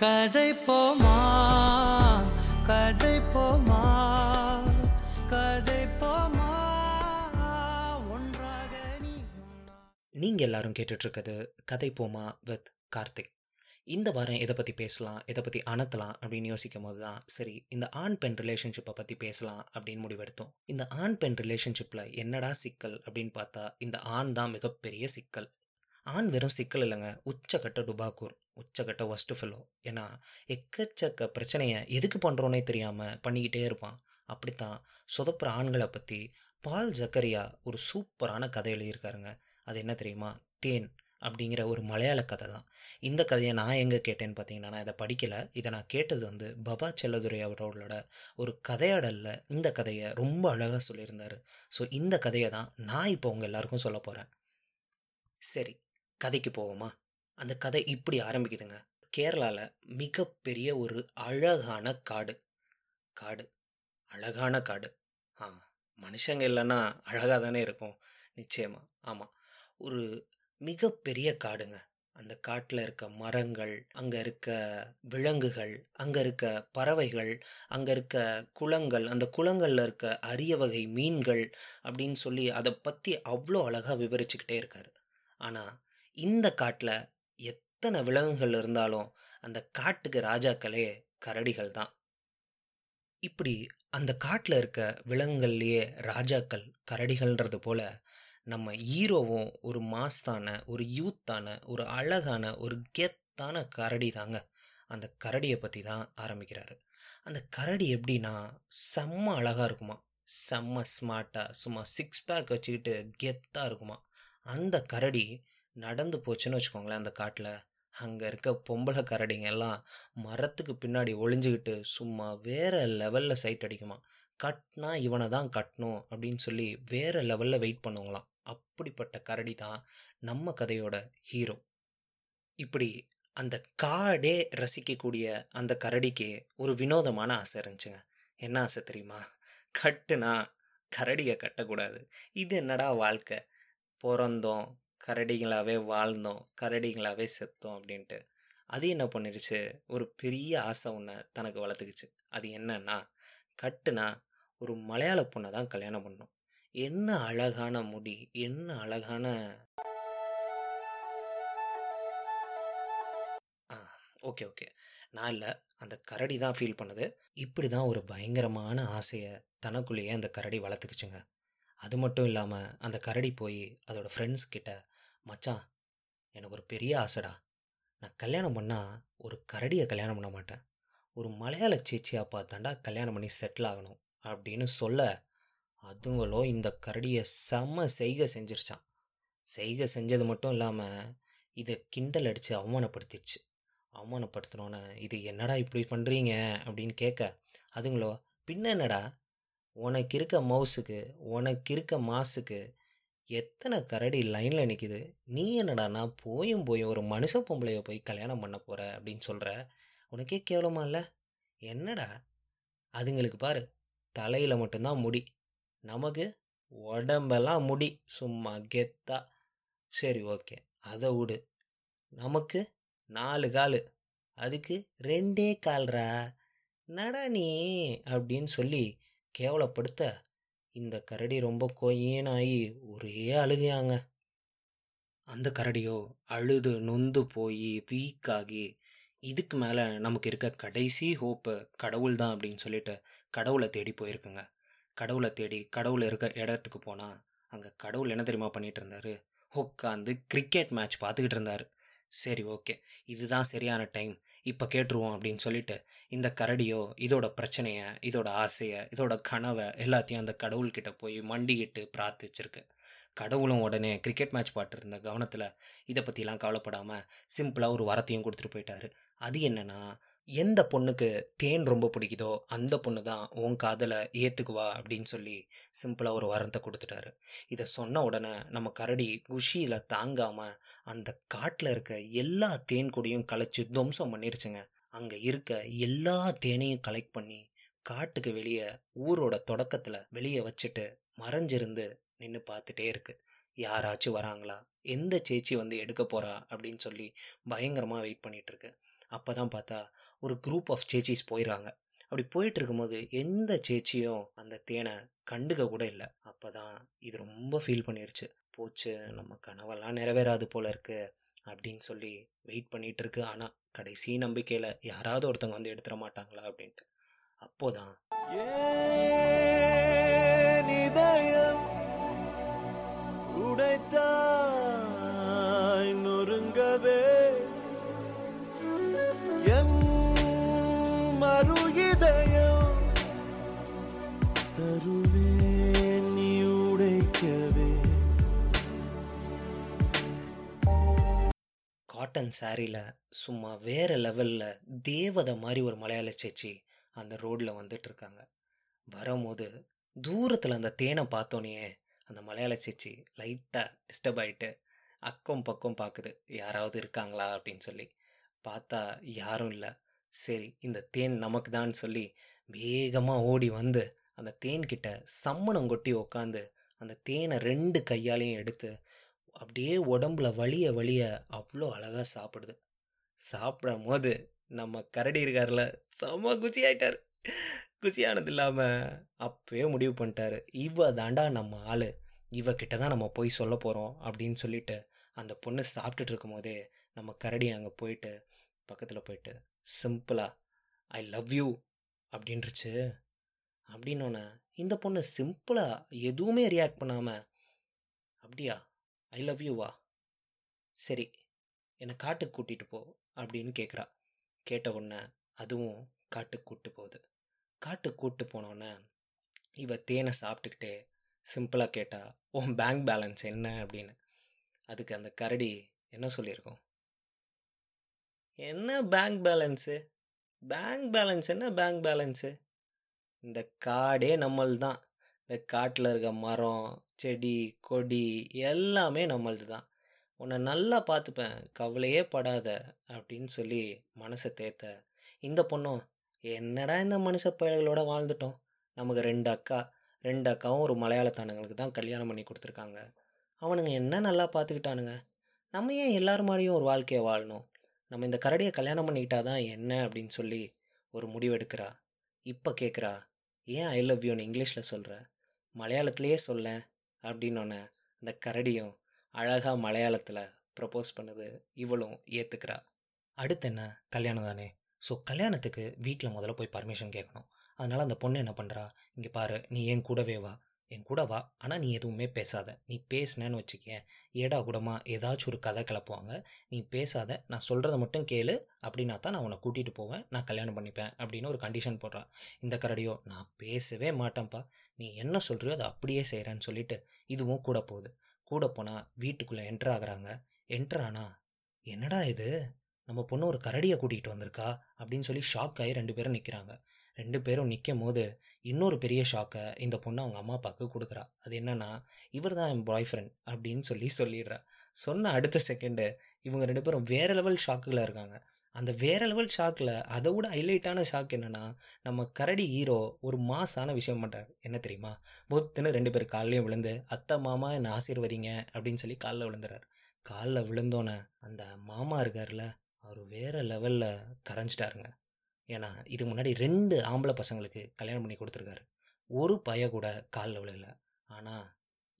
கதை போமா கதை போமா கதை போமா ஒன்றாக நீ நீங்க எல்லாரும் கேட்டுட்டு இருக்கிறது கதை போமா வித் கார்த்திக். இந்த வாரம் எதை பற்றி பேசலாம் எதை பற்றி அணத்தலாம் அப்படின்னு யோசிக்கும் போது தான் சரி இந்த ஆண் பெண் ரிலேஷன்ஷிப்பை பற்றி பேசலாம் அப்படின்னு முடிவெடுத்தோம். இந்த ஆண் பெண் ரிலேஷன்ஷிப்பில் என்னடா சிக்கல் அப்படின்னு பார்த்தா இந்த ஆண் தான் மிகப்பெரிய சிக்கல். ஆண் வெறும் சிக்கல் இல்லைங்க உச்சக்கட்ட டுபாக்கூர். உச்சக்கட்ட ஒஸ்ட் ஃபெல்லோ ஏன்னா எக்கச்சக்க பிரச்சனையை எதுக்கு பண்ணுறோன்னே தெரியாமல் பண்ணிக்கிட்டே இருப்பான். அப்படித்தான் சொதப்புற ஆண்களை பற்றி பால் ஜக்கரியா ஒரு சூப்பரான கதை எழுதியிருக்காருங்க. அது என்ன தெரியுமா? தேன் அப்படிங்கிற ஒரு மலையாள கதை தான். இந்த கதையை நான் எங்கே கேட்டேன்னு பார்த்தீங்கன்னா நான் இதை படிக்கலை. இதை நான் கேட்டது வந்து பபா செல்லதுரை அவரோட ஒரு கதையாடலில் இந்த கதையை ரொம்ப அழகாக சொல்லியிருந்தார். ஸோ இந்த கதையை தான் நான் இப்போ உங்கள் எல்லாருக்கும் சொல்ல போகிறேன் சரி கதைக்கு போவோமா? அந்த கதை இப்படி ஆரம்பிக்குதுங்க. கேரளாவில் மிகப்பெரிய ஒரு அழகான காடு. காடு. அழகான காடு. ஆமாம் மனுஷங்க இல்லைன்னா அழகாக தானே இருக்கும். நிச்சயமாக ஆமாம் ஒரு மிகப்பெரிய காடுங்க. அந்த காட்டில் இருக்க மரங்கள் அங்கே இருக்க விலங்குகள் அங்கே இருக்க பறவைகள் அங்கே இருக்க குளங்கள் அந்த குளங்களில் இருக்க அரிய வகை மீன்கள் அப்படின்னு சொல்லி அதை பற்றி அவ்வளோ அழகாக விவரிச்சுக்கிட்டே இருக்கார். ஆனால் இந்த காட்டில் எத்தனை விலங்குகள் இருந்தாலும் அந்த காட்டுக்கு ராஜாக்களே கரடிகள் தான். இப்படி அந்த காட்டில் இருக்க விலங்குகள்லேயே ராஜாக்கள் கரடிகள்ன்றது போல நம்ம ஹீரோவும் ஒரு மாஸ்தான ஒரு யூத்தான ஒரு அழகான ஒரு கெத்தான கரடி தாங்க. அந்த கரடியை பற்றி தான் ஆரம்பிக்கிறாரு. அந்த கரடி எப்படின்னா செம்ம அழகாக இருக்குமா. செம்ம ஸ்மார்ட்டாக சும்மா சிக்ஸ் பேக் வச்சுக்கிட்டு கெத்தாக இருக்குமா. அந்த கரடி நடந்து போச்சுன்னு வச்சுக்கோங்களேன் அந்த காட்டில். அங்கே இருக்க பொம்பளை கரடிங்க எல்லாம் மரத்துக்கு பின்னாடி ஒளிஞ்சுக்கிட்டு சும்மா வேற லெவலில் சைட் அடிக்குமா கட்டினா இவனை தான் கட்டணும் அப்படின்னு சொல்லி வேற லெவலில் வெயிட் பண்ணுவாங்களாம் அப்படிப்பட்ட கரடி தான் நம்ம கதையோட ஹீரோ இப்படி அந்த காடே ரசிக்கக்கூடிய அந்த கரடிக்கு ஒரு வினோதமான ஆசை இருந்துச்சுங்க. என்ன ஆசை தெரியுமா? கட்டுனா கரடியை கட்டக்கூடாது. இது என்னடா வாழ்க்கை? பிறந்தோம் கரடிங்களாகவே வாழ்ந்தோம் கரடிங்களாகவே செத்தோம் அப்படின்ட்டு. அது என்ன பண்ணிருச்சு? ஒரு பெரிய ஆசை ஒன்று தனக்கு வளர்த்துக்குச்சு. அது என்னன்னா கட்டுனா ஒரு மலையாள பொண்ணை தான் கல்யாணம் பண்ணும் என்ன அழகான முடி என்ன அழகான ஓகே ஓகே. நான் இல்லை. அந்த கரடி தான் ஃபீல் பண்ணுது. இப்படி தான் ஒரு பயங்கரமான ஆசையை தனக்குள்ளேயே அந்த கரடி வளர்த்துக்குச்சுங்க. அது மட்டும் இல்லாமல் அந்த கரடி போய் அதோட ஃப்ரெண்ட்ஸ் கிட்ட மச்சான் எனக்கு ஒரு பெரிய ஆசைடா. நான் கல்யாணம் பண்ணால் ஒரு கரடியை கல்யாணம் பண்ண மாட்டேன். ஒரு மலையாள சேச்சியாக பார்த்தாண்டா கல்யாணம் பண்ணி செட்டில் ஆகணும் அப்படின்னு சொல்ல அதுங்களோ இந்த கரடியை செம்ம செய்கை செஞ்சிருச்சான். செய்கை செஞ்சது மட்டும் இல்லாமல் இதை கிண்டல் அடித்து அவமானப்படுத்திடுச்சு. அவமானப்படுத்தினோன்னே இது என்னடா இப்படி பண்ணுறீங்க அப்படின்னு கேட்க அதுங்களோ பின்ன என்னடா? உனக்கு இருக்க மவுஸுக்கு உனக்கு இருக்க மாசுக்கு எத்தனை கரடி லைனில் நிற்கிது நீ என்னடானா போயும் போய் ஒரு மனுஷ பொம்பளைய போய் கல்யாணம் பண்ண போகிற அப்படின்னு சொல்கிற உனக்கே கேவலமா இல்லை? என்னடா? அதுங்களுக்கு பாரு தலையில் மட்டும்தான் முடி. நமக்கு உடம்பெல்லாம் முடி. சும்மா கெத்தா. சரி ஓகே. அதை விடு நமக்கு நாலு கால். அதுக்கு ரெண்டே கால்ரா? நடா நீ? அப்படின்னு சொல்லி கேவலப்படுத்த இந்த கரடி ரொம்ப கொய்யனாகி ஒரே அழுகையாங்க. அந்த கரடியோ அழுது நொந்து போய் வீக்காகி இதுக்கு மேலே நமக்கு இருக்க கடைசி ஹோப்பு கடவுள் தான் அப்படின்னு சொல்லிட்டு கடவுளை தேடி போயிருக்குங்க. கடவுளை தேடி கடவுள் இருக்க இடத்துக்கு போனால் அங்கே கடவுள் என்ன தெரியுமா பண்ணிகிட்டு இருந்தாரு? உட்காந்து கிரிக்கெட் மேட்ச் பார்த்துக்கிட்டு இருந்தார். சரி ஓகே இதுதான் சரியான டைம் இப்போ கேட்டுருவோம் அப்படின்னு சொல்லிட்டு இந்த கரடியோ இதோட பிரச்சனையை இதோட ஆசையை இதோட கனவை எல்லாத்தையும் அந்த கடவுள்கிட்ட போய் மண்டிக்கிட்டு பிரார்த்திச்சிருக்கு. கடவுளும் உடனே கிரிக்கெட் மேட்ச் பாட்டு இருந்த கவனத்தில் இதை பற்றிலாம் கவலைப்படாமல் சிம்பிளாக ஒரு வரத்தையும் கொடுத்துட்டு போயிட்டாரு. அது என்னென்னா எந்த பொண்ணுக்கு தேன் ரொம்ப பிடிக்குதோ அந்த பொண்ணு தான் உன் காதலை ஏற்றுக்குவா அப்படின்னு சொல்லி சிம்பிளாக ஒரு வரத்தை கொடுத்துட்டாரு. இதை சொன்ன உடனே நம்ம கரடி குஷியில் தாங்காமல் அந்த காட்டில் இருக்க எல்லா தேன் கொடியும் களைச்சி துவம்சம் பண்ணிருச்சுங்க. அங்கே இருக்க எல்லா தேனையும் கலெக்ட் பண்ணி காட்டுக்கு வெளியே ஊரோட தொடக்கத்தில் வெளியே வச்சுட்டு மறைஞ்சிருந்து நின்று பார்த்துட்டே இருக்கு. யாராச்சும் வராங்களா? எந்த சேச்சி வந்து எடுக்க போகிறா அப்படின்னு சொல்லி பயங்கரமாக வெயிட் பண்ணிகிட்ருக்கு அப்போ தான் பார்த்தா ஒரு குரூப் ஆஃப் சேச்சிஸ் போயிடுறாங்க அப்படி போயிட்டு இருக்கும்போது எந்த சேச்சியும் அந்த தேனை கண்டுக்க கூட இல்லை. அப்போ தான் இது ரொம்ப ஃபீல் பண்ணிடுச்சு போச்சு நம்ம கனவெல்லாம் நிறைவேறாது போல இருக்கு அப்படின்னு சொல்லி வெயிட் பண்ணிட்டு இருக்கு ஆனால் கடைசி நம்பிக்கையில் யாராவது ஒருத்தவங்க வந்து எடுத்துட மாட்டாங்களா அப்படின்ட்டு. அப்போதான் உடைத்தான் காட்டன் சாரியில் சும்மா வேறு லெவலில் தேவதை மாதிரி ஒரு மலையாள சேச்சி அந்த ரோட்டில் வந்துட்டுருக்காங்க வரும்போது தூரத்தில் அந்த தேனை பார்த்தோன்னே அந்த மலையாள சேச்சி லைட்டாக டிஸ்டர்ப் ஆகிட்டு அக்கம் பக்கம் பார்க்குது யாராவது இருக்காங்களா அப்படின்னு சொல்லி. பார்த்தா யாரும் இல்லை. சரி இந்த தேன் நமக்கு தான் சொல்லி வேகமாக ஓடி வந்து அந்த தேன்கிட்ட சம்மணம் கொட்டி உக்காந்து அந்த தேனை ரெண்டு கையாலையும் எடுத்து அப்படியே உடம்புல வலிய வலிய அவ்வளோ அழகாக சாப்பிடுது. சாப்பிடும் போது நம்ம கரடி இருக்கார்ல செம்ம குச்சி ஆயிட்டார். குச்சியானது இல்லாமல் அப்பவே முடிவு பண்ணிட்டாரு. இவ தாண்டா நம்ம ஆள். இவகிட்ட தான் நம்ம போய் சொல்ல போகிறோம் அப்படின்னு சொல்லிட்டு அந்த பொண்ணு சாப்பிட்டுட்டு இருக்கும் போதே நம்ம கரடி அங்கே போயிட்டு பக்கத்தில் போயிட்டு சிம்பிளாக ஐ லவ் யூ. அப்படின்ருச்சு அப்படின்னோன்னே இந்த பொண்ணு சிம்பிளாக எதுவுமே ரியாக்ட் பண்ணாமல் அப்படியா? ஐ லவ் யூவா சரி என்னை காட்டுக்கு கூட்டிகிட்டு போ அப்படின்னு கேட்குறா கேட்ட உடனே அதுவும் காட்டுக்கு கூப்பிட்டு போகுது. காட்டுக்கு கூப்பிட்டு போனோடனே இவ தேனை சாப்பிட்டுக்கிட்டே சிம்பிளாக கேட்டா உன் பேங்க் பேலன்ஸ் என்ன? அப்படின்னு. அதுக்கு அந்த கரடி என்ன சொல்லியிருக்கோம்? என்ன பேங்க் பேலன்ஸு பேங்க் பேலன்ஸ் என்ன பேங்க் பேலன்ஸு இந்த காடே நம்மள்தான். இந்த காட்டில் இருக்க மரம் செடி கொடி எல்லாமே நம்மளது தான் உன்னை நல்லா பார்த்துப்பேன் கவலையே படாத அப்படின்னு சொல்லி மனசை தேத்த இந்த பொண்ணும் என்னடா இந்த மனுஷ பயல்களோட வாழ்ந்துட்டோம்? நமக்கு ரெண்டு அக்கா ரெண்டு அக்காவும் ஒரு மலையாளத்தானுங்களுக்கு தான் கல்யாணம் பண்ணி கொடுத்துருக்காங்க. அவனுங்க என்ன நல்லா பார்த்துக்கிட்டானுங்க? நம்ம ஏன் எல்லார் மாதிரியும் ஒரு வாழ்க்கையை வாழணும்? நம்ம இந்த கரடியை கல்யாணம் பண்ணிக்கிட்டா தான் என்ன? அப்படின்னு சொல்லி ஒரு முடிவெடுக்கிறா. இப்போ கேட்குறா ஏன் ஐ லவ் யூன்னு இங்கிலீஷில் சொல்கிற மலையாளத்திலேயே சொல்ல அப்படின்னோடனே அந்த கரடியும் அழகாக மலையாளத்தில் ப்ரப்போஸ் பண்ணுது இவளும் ஏற்றுக்கிறா அடுத்து என்ன? கல்யாணம் தானே. ஸோ கல்யாணத்துக்கு வீட்டில் முதல்ல போய் பர்மிஷன் கேட்கணும் அதனால் அந்த பொண்ணு என்ன பண்ணுறா இங்கே பாரு நீ என் கூடவே வா. என் கூட வா. ஆனால் நீ எதுவுமே பேசாத. நீ பேசினேன்னு வச்சுக்கேன் ஏடா கூடமா ஏதாச்சும் ஒரு கதை கிளப்புவாங்க. நீ பேசாத. நான் சொல்கிறத மட்டும் கேளு. அப்படின்னா தான் நான் உன்னை கூட்டிகிட்டு போவேன். நான் கல்யாணம் பண்ணிப்பேன். அப்படின்னு ஒரு கண்டிஷன் போடுறா இந்த கரடியோ நான் பேசவே மாட்டேன்ப்பா. நீ என்ன சொல்கிறியோ அதை அப்படியே செய்கிறேன்னு சொல்லிட்டு இதுவும் கூட போகுது. கூட போனால் வீட்டுக்குள்ளே என்ட்ரு ஆகுறாங்க. என்ட்ரு ஆனா என்னடா இது? நம்ம பொண்ணு ஒரு கரடியை கூட்டிகிட்டு வந்திருக்கா? அப்படின்னு சொல்லி ஷாக் ஆகி ரெண்டு பேரும் நிற்கிறாங்க ரெண்டு பேரும் நிற்கும் போது இன்னொரு பெரிய ஷாக்கை இந்த பொண்ணு அவங்க அம்மா அப்பாவுக்கு கொடுக்குறா. அது என்னன்னா இவர் தான் என் பாய் ஃப்ரெண்ட் அப்படின்னு சொல்லி சொல்லிடுறா. சொன்ன அடுத்த செகண்டு இவங்க ரெண்டு பேரும் வேற லெவல் ஷாக்கில் இருக்காங்க. அந்த வேற லெவல் ஷாக்கில் அதை விட ஹைலைட்டான ஷாக் என்னென்னா நம்ம கரடி ஹீரோ ஒரு மாசான விஷயம் பண்ணுறாரு என்ன தெரியுமா? பொத்துன்னு ரெண்டு பேர் காலையும் விழுந்து அத்தை மாமா என்னை ஆசீர்வதிங்க அப்படின்னு சொல்லி காலில் விழுந்துறாரு. காலில் விழுந்தோன்னே அந்த மாமா இருக்கார்ல அவர் வேற லெவலில் கரைஞ்சிட்டாருங்க. ஏன்னா இது முன்னாடி ரெண்டு ஆம்பளை பசங்களுக்கு கல்யாணம் பண்ணி கொடுத்துருக்காரு. ஒரு பைய கூட காலில் விழல. ஆனால்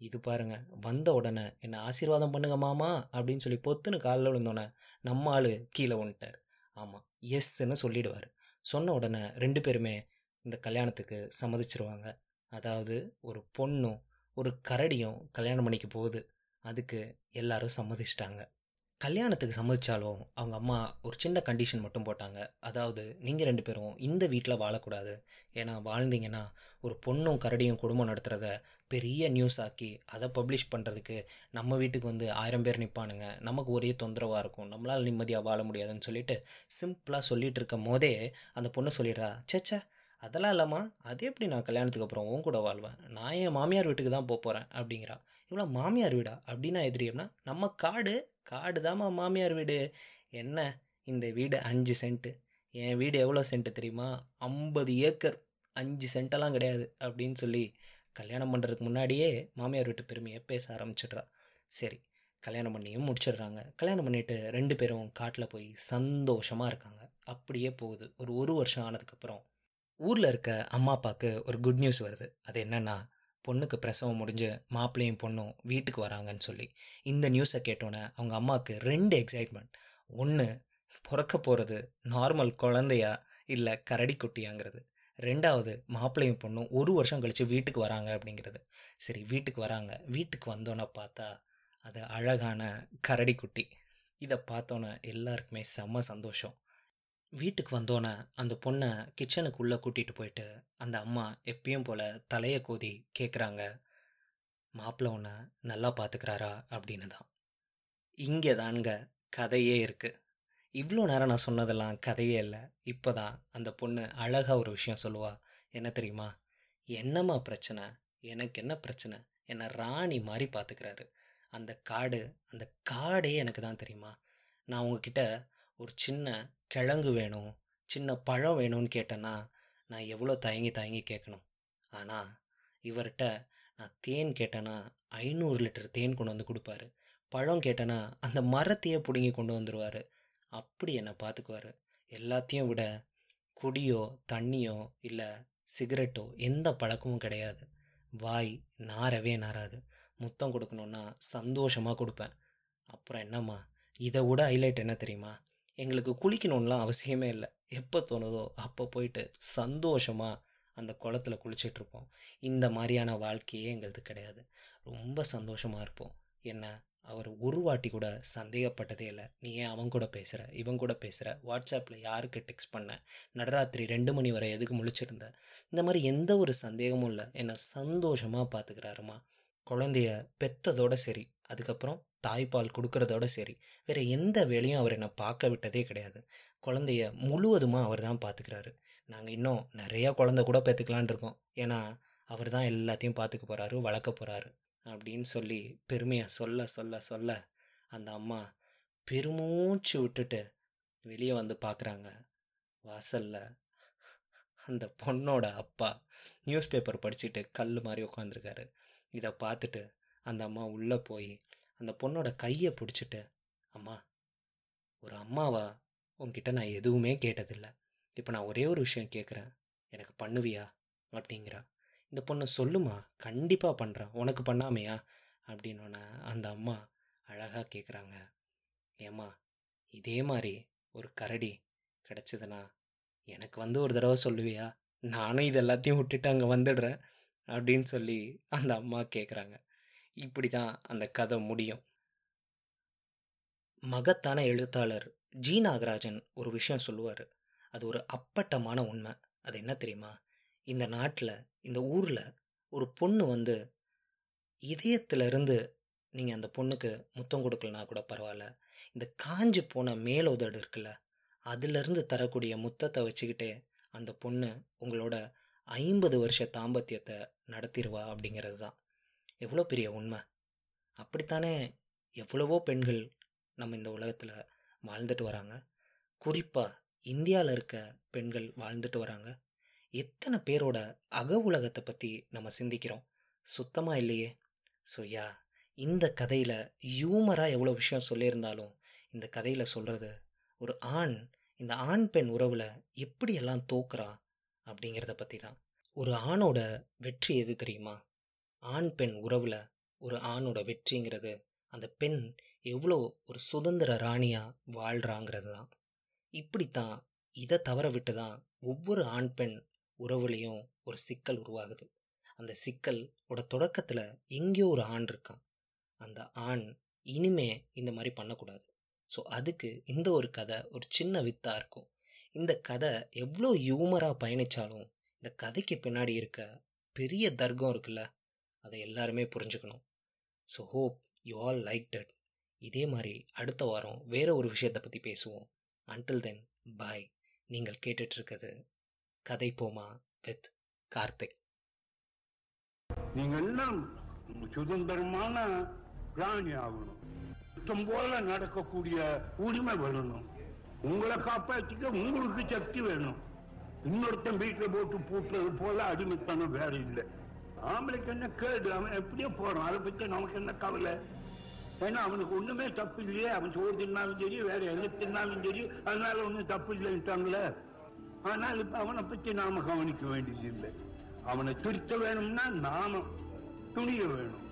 இது பாருங்க வந்த உடனே என்னை ஆசீர்வாதம் பண்ணுங்க மாமா அப்படின்னு சொல்லி பொத்துன்னு காலில் விழுந்தோடனே நம்ம ஆள் கீழே வந்துட்டார் ஆமாம் எஸ்ன்னு சொல்லிடுவார். சொன்ன உடனே ரெண்டு பேருமே இந்த கல்யாணத்துக்கு சம்மதிச்சிருவாங்க. அதாவது ஒரு பொண்ணும் ஒரு கரடியும் கல்யாணம் பண்ணிக்க போகுது. அதுக்கு எல்லாரும் சம்மதிச்சிட்டாங்க. கல்யாணத்துக்கு சம்மதிச்சாலும் அவங்க அம்மா ஒரு சின்ன கண்டிஷன் மட்டும் போட்டாங்க. அதாவது நீங்கள் ரெண்டு பேரும் இந்த வீட்டில் வாழக்கூடாது. ஏன்னா வாழ்ந்தீங்கன்னா ஒரு பொண்ணும் கரடியும் குடும்பம் நடத்துகிறத பெரிய நியூஸ் ஆக்கி அதை பப்ளிஷ் பண்ணுறதுக்கு நம்ம வீட்டுக்கு வந்து ஆயிரம் பேர் நிற்பானுங்க நமக்கு ஒரே தொந்தரவாக இருக்கும். நம்மளால் நிம்மதியாக வாழ முடியாதுன்னு சொல்லிட்டு சிம்பிளாக சொல்லிகிட்டு இருக்கும் போதே அந்த பொண்ணு சொல்லிடுறா சேச்சே அதெல்லாம் இல்லைம்மா அது எப்படி நான் கல்யாணத்துக்கு அப்புறம் உன் கூட வாழ்வேன்? நான் என் மாமியார் வீட்டுக்கு தான் போக போகிறேன் அப்படிங்கிறா. இவ்வளோ மாமியார் வீடா? அப்படின்னா எதிரியம்னா நம்ம காடு. காடு தாம்மா மாமியார் வீடு. என்ன? இந்த வீடு அஞ்சு சென்ட்டு. என் வீடு எவ்வளோ சென்ட்டு தெரியுமா? ஐம்பது ஏக்கர். அஞ்சு சென்ட்டெல்லாம் கிடையாது அப்படின்னு சொல்லி கல்யாணம் பண்ணுறதுக்கு முன்னாடியே மாமியார் வீட்டு பெருமையை பேச ஆரம்பிச்சிடுறா. சரி கல்யாணம் பண்ணியும் முடிச்சிடுறாங்க. கல்யாணம் பண்ணிட்டு ரெண்டு பேரும் காட்டில் போய் சந்தோஷமாக இருக்காங்க. அப்படியே போகுது. ஒரு ஒரு வருஷம் ஆனதுக்கப்புறம் ஊரில் இருக்க அம்மா அப்பாவுக்கு ஒரு குட் நியூஸ் வருது. அது என்னென்னா பொண்ணுக்கு பிரசவம் முடிஞ்சு மாப்பிள்ளையும் பொண்ணும் வீட்டுக்கு வராங்கன்னு சொல்லி இந்த நியூஸை கேட்டோன்னே அவங்க அம்மாவுக்கு ரெண்டு எக்ஸைட்மெண்ட் ஒன்று பிறக்க போகிறது நார்மல் குழந்தையா இல்லை கரடி குட்டியாங்கிறது. ரெண்டாவது மாப்பிள்ளையும் பொண்ணும் ஒரு வருஷம் கழித்து வீட்டுக்கு வராங்க அப்படிங்கிறது. சரி வீட்டுக்கு வராங்க. வீட்டுக்கு வந்தோன்னே பார்த்தா அது அழகான கரடி குட்டி. இதை பார்த்தோன்னே எல்லாருக்குமே செம்ம சந்தோஷம். வீட்டுக்கு வந்தோன்னே அந்த பொண்ணை கிச்சனுக்குள்ளே கூட்டிகிட்டு போயிட்டு அந்த அம்மா எப்பயும் போல் தலையை கோதி கேட்குறாங்க மாப்பிள்ள உன்னை நல்லா பார்த்துக்கிறாரா அப்படின்னு தான். இங்கே தானுங்க கதையே இருக்குது இவ்வளோ நேரம் நான் சொன்னதெல்லாம் கதையே இல்லை. இப்போ தான் அந்த பொண்ணு அழகாக ஒரு விஷயம் சொல்லுவா. என்ன தெரியுமா? என்னம்மா பிரச்சனை? எனக்கு என்ன பிரச்சனை? என்னை ராணி மாதிரி பார்த்துக்கிறாரு அந்த காடு அந்த காடே எனக்கு தான் தெரியுமா? நான் உங்ககிட்ட ஒரு சின்ன கிழங்கு வேணும் சின்ன பழம் வேணும்னு கேட்டேன்னா நான் எவ்வளோ தயங்கி தயங்கி கேட்கணும். ஆனால் இவர்கிட்ட நான் தேன் கேட்டேன்னா ஐநூறு லிட்டர் தேன் கொண்டு வந்து கொடுப்பாரு. பழம் கேட்டேன்னா அந்த மரத்தையே பிடுங்கி கொண்டு வந்துடுவார் அப்படி என்னை பார்த்துக்குவார். எல்லாத்தையும் விட குடியோ தண்ணியோ இல்லை சிகரெட்டோ எந்த பழக்கமும் கிடையாது. வாய் நாரவே நாராது முத்தம் கொடுக்கணுன்னா சந்தோஷமாக கொடுப்பேன். அப்புறம் என்னம்மா? இதை விட ஹைலைட் என்ன தெரியுமா? எங்களுக்கு குளிக்கணும்லாம் அவசியமே இல்லை. எப்போ தோணுதோ அப்போ போயிட்டு சந்தோஷமாக அந்த குளத்துல குளிச்சிட்ருப்போம். இந்த மாதிரியான வாழ்க்கையே எங்களுது கிடையாது. ரொம்ப சந்தோஷமாக இருப்போம். என்ன? அவர் ஒரு வாட்டி கூட சந்தேகப்பட்டதே இல்லை. நீ ஏன் அவன் கூட பேசுகிற இவன் கூட பேசுகிற வாட்ஸ்அப்பில் யாருக்கு டெக்ஸ்ட் பண்ண? நடராத்திரி ரெண்டு மணி வரை எதுக்கு முழிச்சிருந்த? இந்த மாதிரி எந்த ஒரு சந்தேகமும் இல்லை. என்னை சந்தோஷமாக பார்த்துக்கிறாருமா குழந்தைய பெத்ததோடு சரி. அதுக்கப்புறம் தாய்ப்பால் கொடுக்கறதோட சரி. வேற எந்த வேலையும் அவர் என்னை பார்க்க விட்டதே கிடையாது. குழந்தைய முழுவதுமாக அவர் தான் பார்த்துக்கிறாரு நாங்கள் இன்னும் நிறையா குழந்தை கூட பெற்றுக்கலான் இருக்கோம். ஏன்னா அவர் தான் எல்லாத்தையும் பார்த்துக்க போகிறாரு வளர்க்க போகிறாரு அப்படின்னு சொல்லி பெருமையாக சொல்ல சொல்ல சொல்ல அந்த அம்மா பெருமூச்சு விட்டுட்டு வெளியே வந்து பார்க்குறாங்க வாசலில் அந்த பொண்ணோட அப்பா நியூஸ் பேப்பர் படிச்சுட்டு கல் மாதிரி உட்காந்துருக்காரு இதை பார்த்துட்டு அந்த அம்மா உள்ளே போய் அந்த பொண்ணோட கையை பிடிச்சிட்டு அம்மா ஒரு அம்மாவா? உன்கிட்ட நான் எதுவுமே கேட்டதில்லை. இப்போ நான் ஒரே ஒரு விஷயம் கேட்குறேன் எனக்கு பண்ணுவியா? அப்படிங்கிறா. இந்த பொண்ணு சொல்லுமா? கண்டிப்பாக பண்ணுறேன் உனக்கு பண்ணாமையா? அப்படின்னோடனே அந்த அம்மா அழகாக கேட்குறாங்க ஏம்மா இதே மாதிரி ஒரு கரடி கிடச்சிதுன்னா எனக்கு வந்து ஒரு தடவை சொல்லுவியா? நானும் இது எல்லாத்தையும் விட்டுட்டு அங்கே வந்துடுறேன். அப்படின்னு சொல்லி அந்த அம்மா கேட்குறாங்க இப்படி தான் அந்த கதை முடியும். மகத்தான எழுத்தாளர் ஜி நாகராஜன் ஒரு விஷயம் சொல்லுவார். அது ஒரு அப்பட்டமான உண்மை. அது என்ன தெரியுமா? இந்த நாட்டில் இந்த ஊரில் ஒரு பொண்ணு வந்து இதயத்திலிருந்து நீங்கள் அந்த பொண்ணுக்கு முத்தம் கொடுக்கலனா கூட பரவாயில்ல. இந்த காஞ்சு போன மேலோதடு இருக்குல்ல அதிலிருந்து தரக்கூடிய முத்தத்தை வச்சுக்கிட்டே அந்த பொண்ணு உங்களோட ஐம்பது வருஷ தாம்பத்தியத்தை நடத்திடுவா அப்படிங்கிறது தான் எவ்வளோ பெரிய உண்மை? அப்படித்தானே எவ்வளவோ பெண்கள் நம்ம இந்த உலகத்தில் வாழ்ந்துட்டு வராங்க. குறிப்பாக இந்தியாவில் இருக்க பெண்கள் வாழ்ந்துட்டு வராங்க. எத்தனை பேரோட அக உலகத்தை பற்றி நம்ம சிந்திக்கிறோம்? சுத்தமாக இல்லையே. ஸோ யா இந்த கதையில் ஹியூமராக எவ்வளோ விஷயம் சொல்லியிருந்தாலும் இந்த கதையில் சொல்கிறது ஒரு ஆண் இந்த ஆண் பெண் உறவில் எப்படியெல்லாம் தோக்குறா அப்படிங்கிறத பற்றி தான் ஒரு ஆணோட வெற்றி எது தெரியுமா? ஆண் பெண் உறவில் ஒரு ஆணோட வெற்றிங்கிறது அந்த பெண் எவ்வளோ ஒரு சுதந்திர ராணியாக வாழ்கிறாங்கிறது தான் இப்படித்தான் இதை தவற விட்டு தான் ஒவ்வொரு ஆண் பெண் உறவுலேயும் ஒரு சிக்கல் உருவாகுது. அந்த சிக்கலோட தொடக்கத்தில் எங்கேயோ ஒரு ஆண் இருக்கான். அந்த ஆண் இனிமே இந்த மாதிரி பண்ணக்கூடாது. ஸோ அதுக்கு இந்த ஒரு கதை ஒரு சின்ன வித்தாக இருக்கும். இந்த கதை எவ்வளோ ஹியூமராக பயணித்தாலும் இந்த கதைக்கு பின்னாடி இருக்க பெரிய தர்க்கம் இருக்குல்ல அதை எல்லாருமே புரிஞ்சுக்கணும். So hope you all like that இதே மாதிரி அடுத்த வாரம் வேற ஒரு விஷயத்தை பற்றி பேசுவோம். அன்டில் தென் பாய் நீங்கள் கேட்டுட்ருக்கிறது கதை போமா வித் கார்த்திக். நீங்க எல்லாம் சுதந்திரமான பிராணி ஆகணும். சுத்தம் போல நடக்கக்கூடிய உரிமை வேணும். உங்களை காப்பாற்றிக்க உங்களுக்கு சக்தி வேணும். இன்னொருத்தன் வீட்டில் போட்டு பூட்டுறது போல அடிமைத்தனம் வேற இல்லை. ஆம்பளைக்கு என்ன கேடு? அவன் எப்படியோ போறான். அதை பத்தி நமக்கு என்ன கவலை? ஏன்னா அவனுக்கு ஒண்ணுமே தப்பு இல்லையே. அவன் சோறு தின்னாலும் சரி வேற எது தின்னாலும் சரி அதனால ஒண்ணும் தப்பு இல்லைன்ட்டாங்களே ஆனால் இப்ப அவனை பத்தி நாம கவனிக்க வேண்டியது இல்லை அவனை திருத்த வேணும்னா நாம துணிய வேணும்.